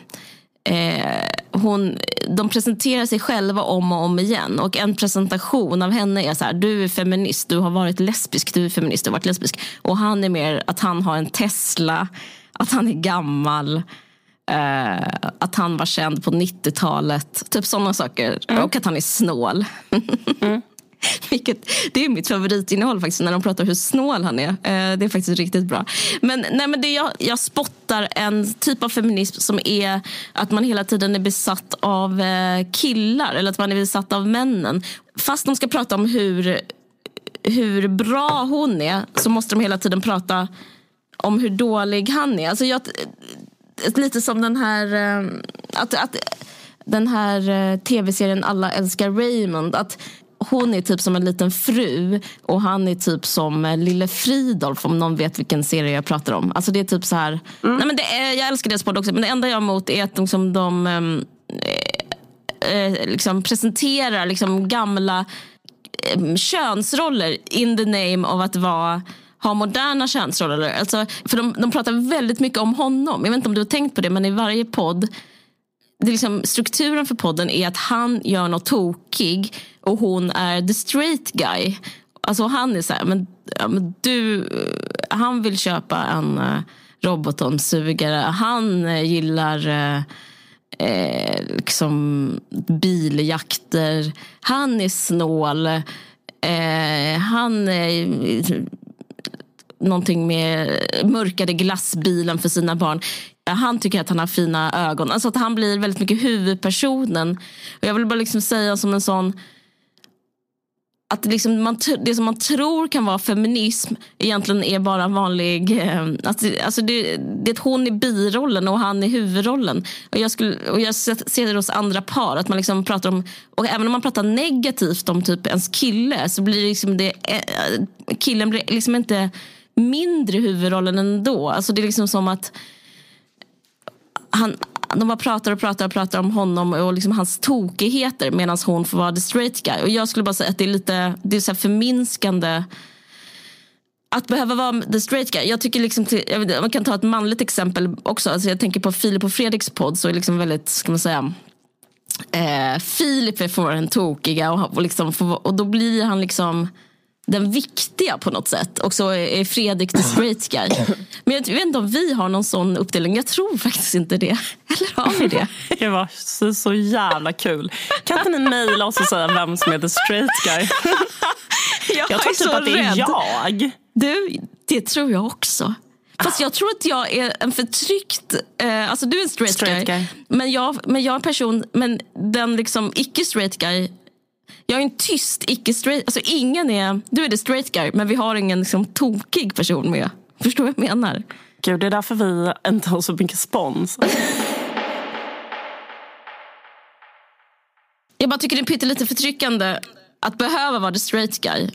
Eh, hon, de presenterar sig själva om och om igen. Och en presentation av henne är så här, du är feminist, du har varit lesbisk, du är feminist, du har varit lesbisk. Och han är mer att han har en Tesla, att han är gammal. Eh, att han var känd på 90-talet. Typ sådana saker. Och att han är snål. Vilket, det är mitt favoritinnehåll faktiskt, när de pratar om hur snål han är. Eh, det är faktiskt riktigt bra. Men, nej, men det jag, jag spottar en typ av feminism som är att man hela tiden är besatt av eh, killar eller att man är besatt av männen. Fast de ska prata om hur, hur bra hon är så måste de hela tiden prata om hur dålig han är. Alltså jag, eh, lite som den här... eh, Att, att, den här eh, tv-serien Alla älskar Raymond. Att hon är typ som en liten fru och han är typ som eh, lille Fridolf om någon vet vilken serie jag pratar om. Alltså det är typ så här. Nej men det är, jag älskar deras podd också men det enda jag är emot är att de, som de ehm, eh, liksom presenterar liksom gamla eh, könsroller in the name of att vara ha moderna könsroller. Alltså, för de, de pratar väldigt mycket om honom. Jag vet inte om du har tänkt på det men i varje podd det är liksom, strukturen för podden är att han gör något tokig och hon är the straight guy. Alltså han är så här, men, ja, men du, eh, han vill köpa en eh, uh, robotdammsugare. Han uh, gillar uh, eh, liksom biljakter. Han är snål. Eh, han är någonting med mörkade glassbilen för sina barn. Han tycker att han har fina ögon. Alltså att han blir väldigt mycket huvudpersonen. Och jag vill bara liksom säga som en sån att liksom man, det som man tror kan vara feminism egentligen är bara vanlig... Alltså, alltså det, det är att hon är birollen och han är huvudrollen. Och jag, skulle, och jag ser det hos andra par. att man liksom pratar om, och Även om man pratar negativt om typ ens kille så blir det liksom det, eh, killen blir liksom inte mindre huvudrollen ändå. Alltså det är liksom som att han, de bara pratar och pratar och pratar om honom och liksom hans tokigheter medan hon får vara the straight guy. Och jag skulle bara säga att det är lite det är så förminskande att behöva vara the straight guy. Jag tycker liksom till, jag vet, man kan ta ett manligt exempel också. Alltså jag tänker på Filip och Fredriks podd så är liksom väldigt, ska man säga eh, Filip är för den tokiga och, och, liksom, och då blir han liksom den viktiga på något sätt. Och så är Fredrik the straight guy. Men jag vet inte om vi har någon sån uppdelning. Jag tror faktiskt inte det. Eller har vi det? Det var så, så jävla kul. Kan inte ni mejla oss och säga vem som är the straight guy? Jag, Jag tror typ att det är rädd. jag. Du, det tror jag också. Fast jag tror att jag är en förtryckt... Eh, alltså du är en straight, Straight guy. guy. Men, jag, men jag är en person, men den liksom icke straight guy. Jag är en tyst icke straight. Alltså ingen är... Du är the straight guy, men vi har ingen liksom, tokig person med. Förstår vad jag menar? Gud, det är därför vi inte har så mycket spons. Jag bara tycker det är pyttelite förtryckande att behöva vara the straight guy.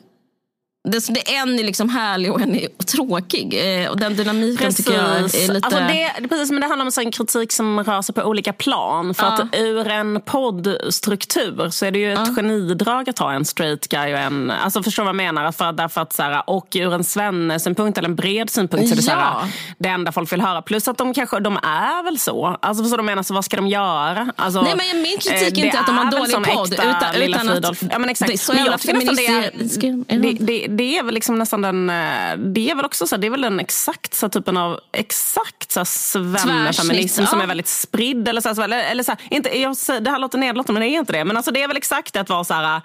Det, det en är liksom härlig och en är tråkig. Eh, och den dynamiken tycker jag är lite... Alltså det, precis, men det handlar om en kritik som rör sig på olika plan. För Ja. att ur en poddstruktur så är det ju ett genidrag att ha en straight guy och en... Alltså förstår vad jag menar? För, därför att, så här, och ur en svenne-synpunkt eller en bred synpunkt så är det så här, Ja. det enda folk vill höra. Plus att de kanske, de är väl så. Alltså förstår du menar? Så vad ska de göra? Alltså, Nej, men min kritik eh, är inte att de har väl dålig podd, utan- utan att-. Ja, men exakt. det är så jävla feministiskt- det är väl liksom nästan den, eh, det är väl också så här, det är väl den exakt så typen av exakt så svennefeminism Tvärsnitt, som ja. är väldigt spridd. Eller så här, eller, så här, inte, jag, det här låter nedlåtande men det är inte det. Men alltså, det är väl exakt att vara så här,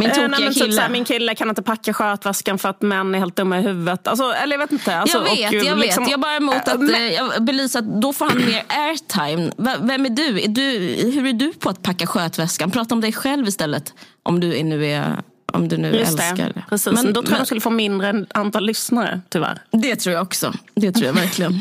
Min eh, tokiga nej, men typ kille. så här, min kille kan inte packa skötväskan för att män är helt dumma i huvudet. Alltså, eller jag vet inte. Alltså, jag vet, och, jag vet. liksom- jag är bara emot Eh, att men- jag belysa att då får han mer airtime. Vem är du? är du? Hur är du på att packa skötväskan? Prata om dig själv istället. Om du nu, är, om du nu Just älskar det, precis. Men, då tror jag de skulle få mindre antal lyssnare, tyvärr. Det tror jag också. Det tror jag verkligen.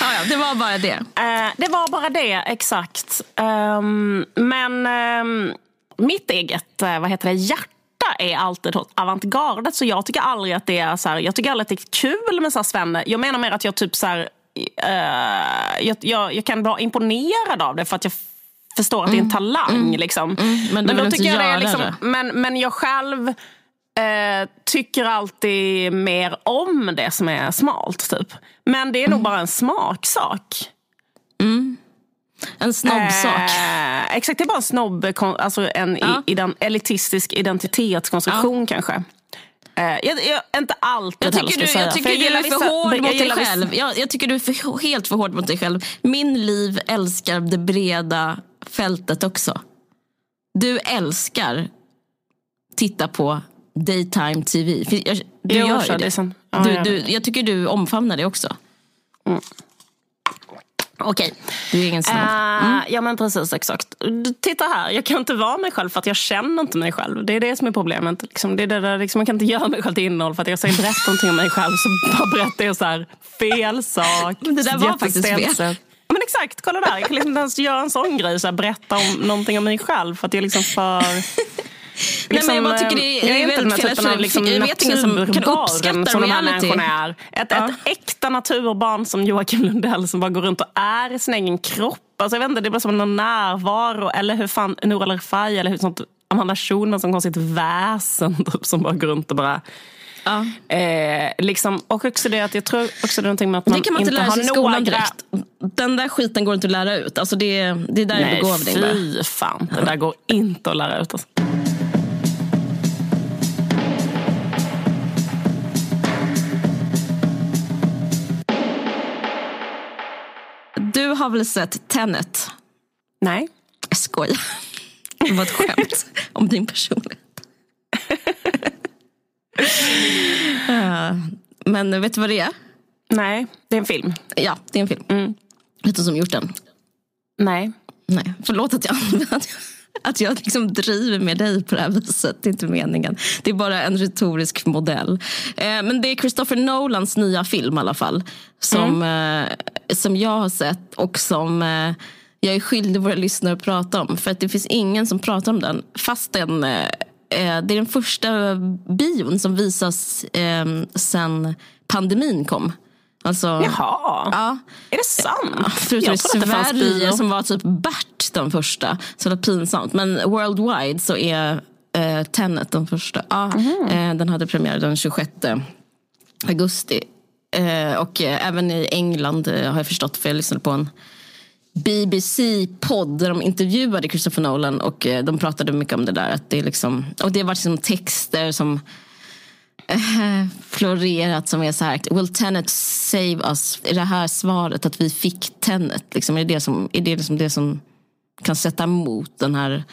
ja, ja, det var bara det. Eh, det var bara det, exakt. Ehm, men ehm, mitt eget eh, vad heter det, hjärta är alltid avantgardet. Så jag tycker aldrig att det är så här, jag tycker aldrig att det är kul med så här svenne. Jag menar mer att jag typ så här, eh, jag, jag, jag kan vara imponerad av det för att jag förstår att det är en talang. Liksom. men du vill inte jag det är liksom, det. men, men jag själv eh, tycker alltid mer om det som är smalt. Typ. Men det är nog bara en smaksak. En snobbsak. Eh, exakt, det är bara en snobb, alltså en Ja. i, iden, elitistisk identitetskonstruktion kanske. Eh, jag, jag, inte alltid Jag tycker, du, jag För tycker du gillar är för vissa- hård mot dig själv. Jag, jag tycker du är för, helt för hård mot dig själv. Min liv älskar det breda fältet också. du älskar titta på daytime tv. Jag, du Jo, gör ju det det. Ja, du, jag du, jag tycker du omfamnar det också. Okej. Du är ingen snobb. Eh, ja men precis, exakt. Titta här, jag kan inte vara mig själv för att jag känner inte mig själv. Det är det som är problemet. Liksom, det är det där, liksom, man kan inte göra mig själv till innehåll för att jag säger berätta någonting om mig själv så bara berättar jag så här, fel sak. Det där var faktiskt fel. Men exakt, kolla där. Jag kan liksom inte ens göra en sån grej, så här, berätta om någonting om mig själv för att jag är liksom för... Nej, men jag bara tycker det är jag är väldigt fel typen av liksom jag vet ingen som kan uppskatta som de här reality. människorna är. Ett, Ja. ett äkta naturbarn som Joakim Lundell som bara går runt och är i sin egen kropp. Alltså, jag vet inte, det är bara som någon närvaro. Eller hur fan, Nour El Refai eller hur sånt Amanda Schulman som konstigt väsen typ, som bara går runt och bara... Ja. Eh, liksom, och också det att jag tror också det är någonting med att man, Det kan man inte lära sig i skolan några- direkt. Den där skiten går inte att lära ut. Alltså det, det är där Nej, begåvning med. fy fan. Det där går inte att lära ut. Alltså. Du har väl sett Tenet? Nej. Jag skojar. Det var ett skämt om din personlighet. Eh, Men vet du vad det är? Nej, det är en film. Ja, det är en film. Mm. Vet du som gjort den? Nej. Nej, förlåt att jag, att jag, liksom driver med dig på det här viset. Det är inte meningen. Det är bara en retorisk modell. Eh, men det är Christopher Nolans nya film i alla fall. Som, eh, som jag har sett och som jag är skyldig våra lyssnare att prata om. För att det finns ingen som pratar om den. Fast den, det är den första bion som visas eh, sen pandemin kom. Alltså, Jaha. Ja. Är det sant? Förutom i. Sverige som var typ Bert den första. Så det var pinsamt. Men worldwide så är eh, Tenet den första. Ja, eh, den hade premiär den 26 augusti. Eh, och eh, även i England eh, har jag förstått för jag lyssnade på en BBC-podd där de intervjuade Christopher Nolan och eh, de pratade mycket om det där. Att det, är liksom, och det har varit liksom texter som eh, florerat som är så här, will Tenet save us? Är det här svaret att vi fick Tenet? Liksom, är det det som, är det liksom det som kan sätta emot den här,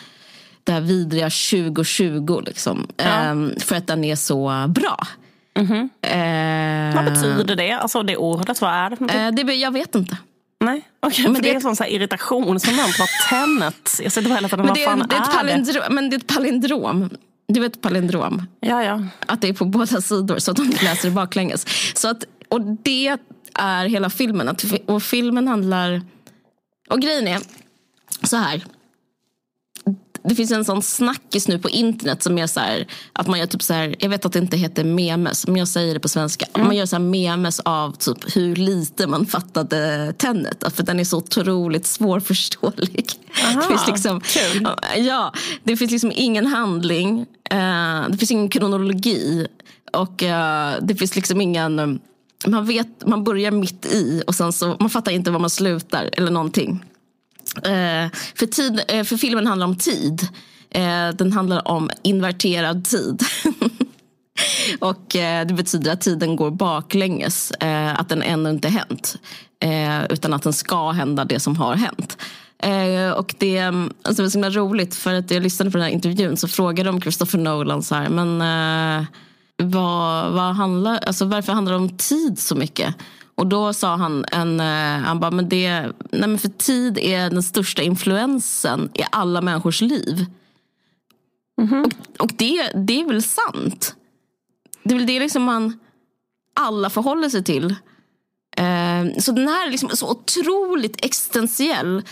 det här vidriga 2020? Liksom? Ehm, för att den är så bra. Eh, Vad betyder det? Alltså det ordet, vad är det eh, det, jag vet inte. Nej, okej. men det- det är en sån så här irritationsmoment. Vad Tenet? Jag sitter hela tiden, Men vad det, fan det är ett är det? palindrom, men det är ett palindrom. Du vet palindrom? Ja, ja. Att det är på båda sidor så att de läser det baklänges. Så att, och det är hela filmen. Att, och filmen handlar... Och grejen är så här. Det finns en sån snackis nu på internet som är så här, att man gör typ så här, jag vet att det inte heter memes, men jag säger det på svenska. Man gör så memes av typ hur lite man fattade Tenet. För den är så otroligt svårförståelig. Aha, det finns liksom, kul. Ja, det finns liksom ingen handling. eh, det finns ingen kronologi. Och eh, det finns liksom ingen... eh, Man, vet, man börjar mitt i och sen så man fattar inte var man slutar eller någonting. Eh, för, tid, eh, för filmen handlar om tid. Eh, den handlar om inverterad tid. Och det betyder att tiden går baklänges. Att den ännu inte hänt. Utan att den ska hända det som har hänt. Eh, och det, alltså det var så himla roligt för att jag lyssnade på den här intervjun så frågade de Christopher Nolan så här, men eh, vad, vad handlar, alltså varför handlar det om tid så mycket? Och då sa han, en, eh, han bara, men det, nej men för tid är den största influensen i alla människors liv. Och, och det, det är väl sant? Det är väl det liksom man alla förhåller sig till. Eh, så den här är liksom så otroligt existentiell.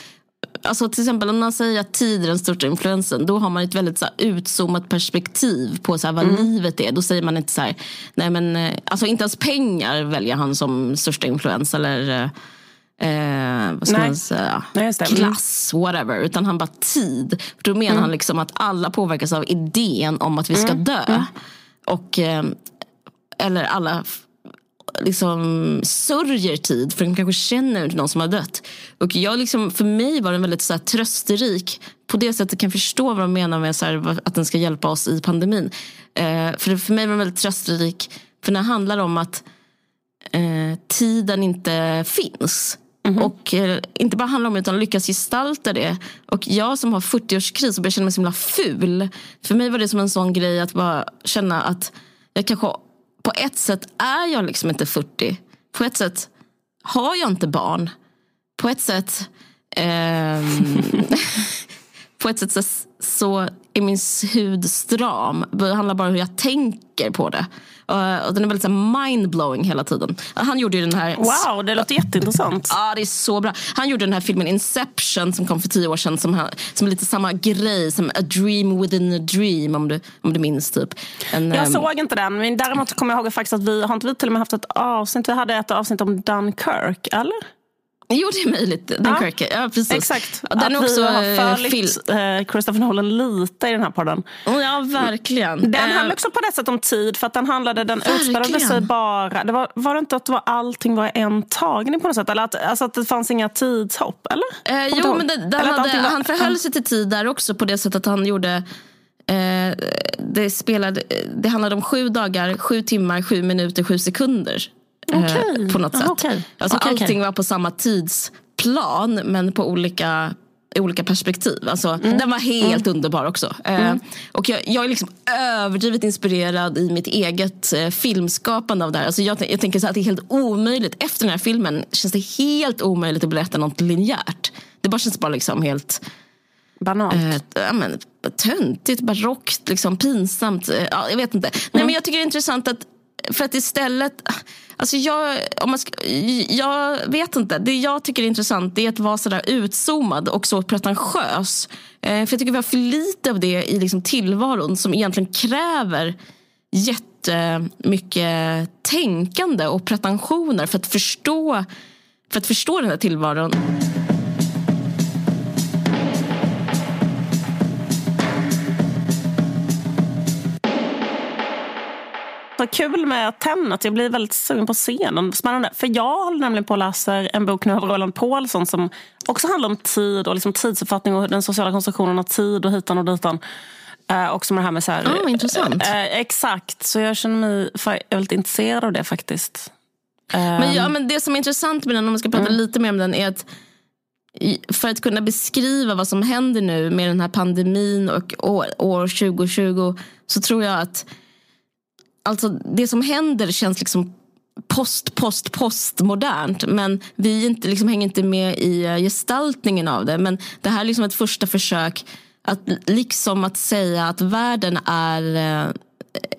Alltså till exempel om man säger att tid är den största influensen. Då har man ett väldigt så här, utzoomat perspektiv på så här, vad livet är. Då säger man inte så här, nej men, eh, alltså inte ens pengar väljer han som största influens. Eller eh, vad ska Nej. man säga? Nej. Mm. klass, whatever. Utan han bara tid. För då menar han liksom att alla påverkas av idén om att vi ska dö. Och, eh, eller alla liksom sörjer tid för de kanske känner någon som har dött. Och jag liksom, för mig var den väldigt så här, trösterik. På det sättet kan jag förstå vad de menar med så här, att den ska hjälpa oss i pandemin. Eh, för för mig var den väldigt trösterik. För den handlar om att eh, tiden inte finns. Mm-hmm. Och eh, inte bara handlar om utan lyckas gestalta det. Och jag som har 40-årskris och börjar känna mig så himla ful. För mig var det som en sån grej att bara känna att jag kanske på ett sätt är jag liksom inte 40. På ett sätt har jag inte barn. På ett sätt eh, på ett sätt så, så är min hud stram. Det handlar bara om hur jag tänker på det. Uh, och den är väldigt mindblowing hela tiden. Han gjorde ju den här... Wow, det låter jätteintressant. Ja, det är så bra. Han gjorde den här filmen Inception som kom för tio år sedan. Som, som är lite samma grej som A Dream Within a Dream om du, om du minns typ. En, jag um... såg inte den, men däremot kommer jag ihåg faktiskt att vi har inte vi till och med haft ett avsnitt. Vi hade ett avsnitt om Dunkirk, eller? Jo, det är möjligt. Dunkirk. Ja, ja precis. Exakt. Den att också, vi har följt eh, Christopher Nolan lite i den här podden. Ja, verkligen. Den uh, handlar också på det sättet om tid. För att den handlade, den utspelade sig bara... Det var, var det inte att det var, allting var en tagning på något sätt? Eller att, alltså att det fanns inga tidshopp? Eller? Uh, jo, men det, det hade, var, han förhöll sig till tid där också på det sättet att han gjorde... Eh, det, spelade, det handlade om sju dagar, sju timmar, sju minuter, sju sekunder. Okay. på något sätt. Okay. Alltså, okay, allting var på samma tidsplan men på olika olika perspektiv. Alltså, mm. Den var helt mm. underbar också. Eh, mm. och jag, jag, är liksom överdrivet inspirerad i mitt eget eh, filmskapande av det här. Alltså jag, jag tänker så att det är helt omöjligt. Efter den här filmen känns det helt omöjligt att berätta något linjärt. Det bara känns bara liksom helt... Banalt. Eh, ja, men, töntigt, barockt, liksom, pinsamt. Eh, ja, jag vet inte. Nej, men jag tycker det är intressant att för att istället... Alltså jag, om man ska, jag vet inte. Det jag tycker är intressant är att vara så där utzoomad och så pretentiös. Eh, för jag tycker vi har för lite av det i liksom tillvaron som egentligen kräver jättemycket tänkande och pretensioner för att förstå, för att förstå den här tillvaron. Vad kul med Tenet. Jag blir väldigt sugen på scenen. Spännande. För jag håller nämligen på att läsa en bok nu av Roland Paulsson som också handlar om tid och liksom tidsuppfattning och den sociala konstruktionen av tid och hitan och ditan. Eh, också med det här med så här, oh, intressant. Eh, exakt, så jag känner mig väldigt intresserad av det faktiskt. Men, ja, men Det som är intressant med den, om man ska prata mm. lite mer om den, är att för att kunna beskriva vad som händer nu med den här pandemin och år, år 2020 så tror jag att alltså det som händer känns liksom post, post, postmodernt. Men vi inte, liksom, hänger inte med i eh, gestaltningen av det. Men det här är liksom ett första försök att liksom att säga att världen är eh,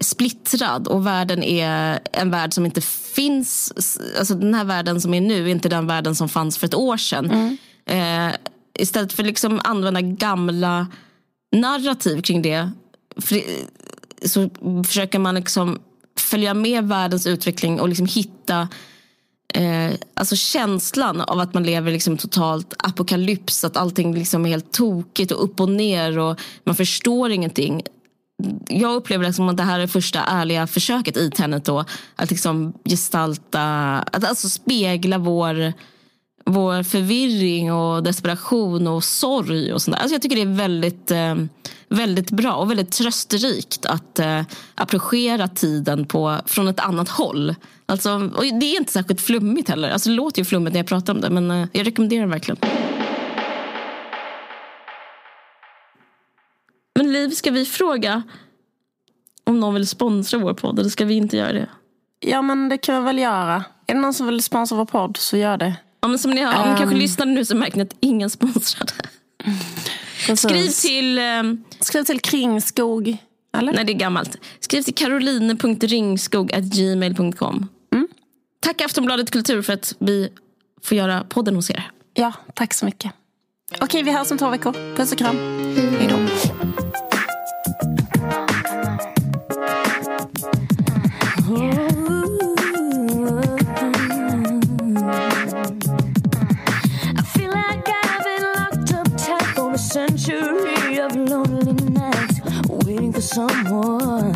splittrad och världen är en värld som inte finns. Alltså den här världen som är nu är inte den världen som fanns för ett år sedan. Mm. Eh, istället för att liksom använda gamla narrativ kring det så försöker man liksom följa med världens utveckling och liksom hitta eh, alltså känslan av att man lever liksom totalt apokalyps. Att allting liksom är helt tokigt och upp och ner och man förstår ingenting. Jag upplever liksom att det här är första ärliga försöket i Tenet då, att liksom gestalta, att alltså spegla vår vår förvirring och desperation och sorg och sånt Alltså jag tycker det är väldigt, eh, väldigt bra och väldigt trösterikt att eh, approchera tiden på, från ett annat håll. Alltså, och det är inte särskilt flummigt heller. Alltså, det låter ju flummigt när jag pratar om det men eh, jag rekommenderar det verkligen. Men Liv, ska vi fråga om någon vill sponsra vår podd eller ska vi inte göra det? Ja men det kan vi väl göra. Är det någon som vill sponsra vår podd så gör det. Ja, men som ni ni um, kanske lyssnar nu så märker ni att ingen sponsrade. Skriv till... Um, Skriv till Kringskog. Eller? Nej, det är gammalt. Skriv till caroline.ringskog.gmail.com. Mm. Tack Aftonbladet Kultur för att vi får göra podden hos er. Ja, tack så mycket. Okej, vi hörs om två veckor. Puss och kram. Hej då. Century of lonely nights, waiting for someone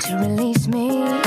to release me.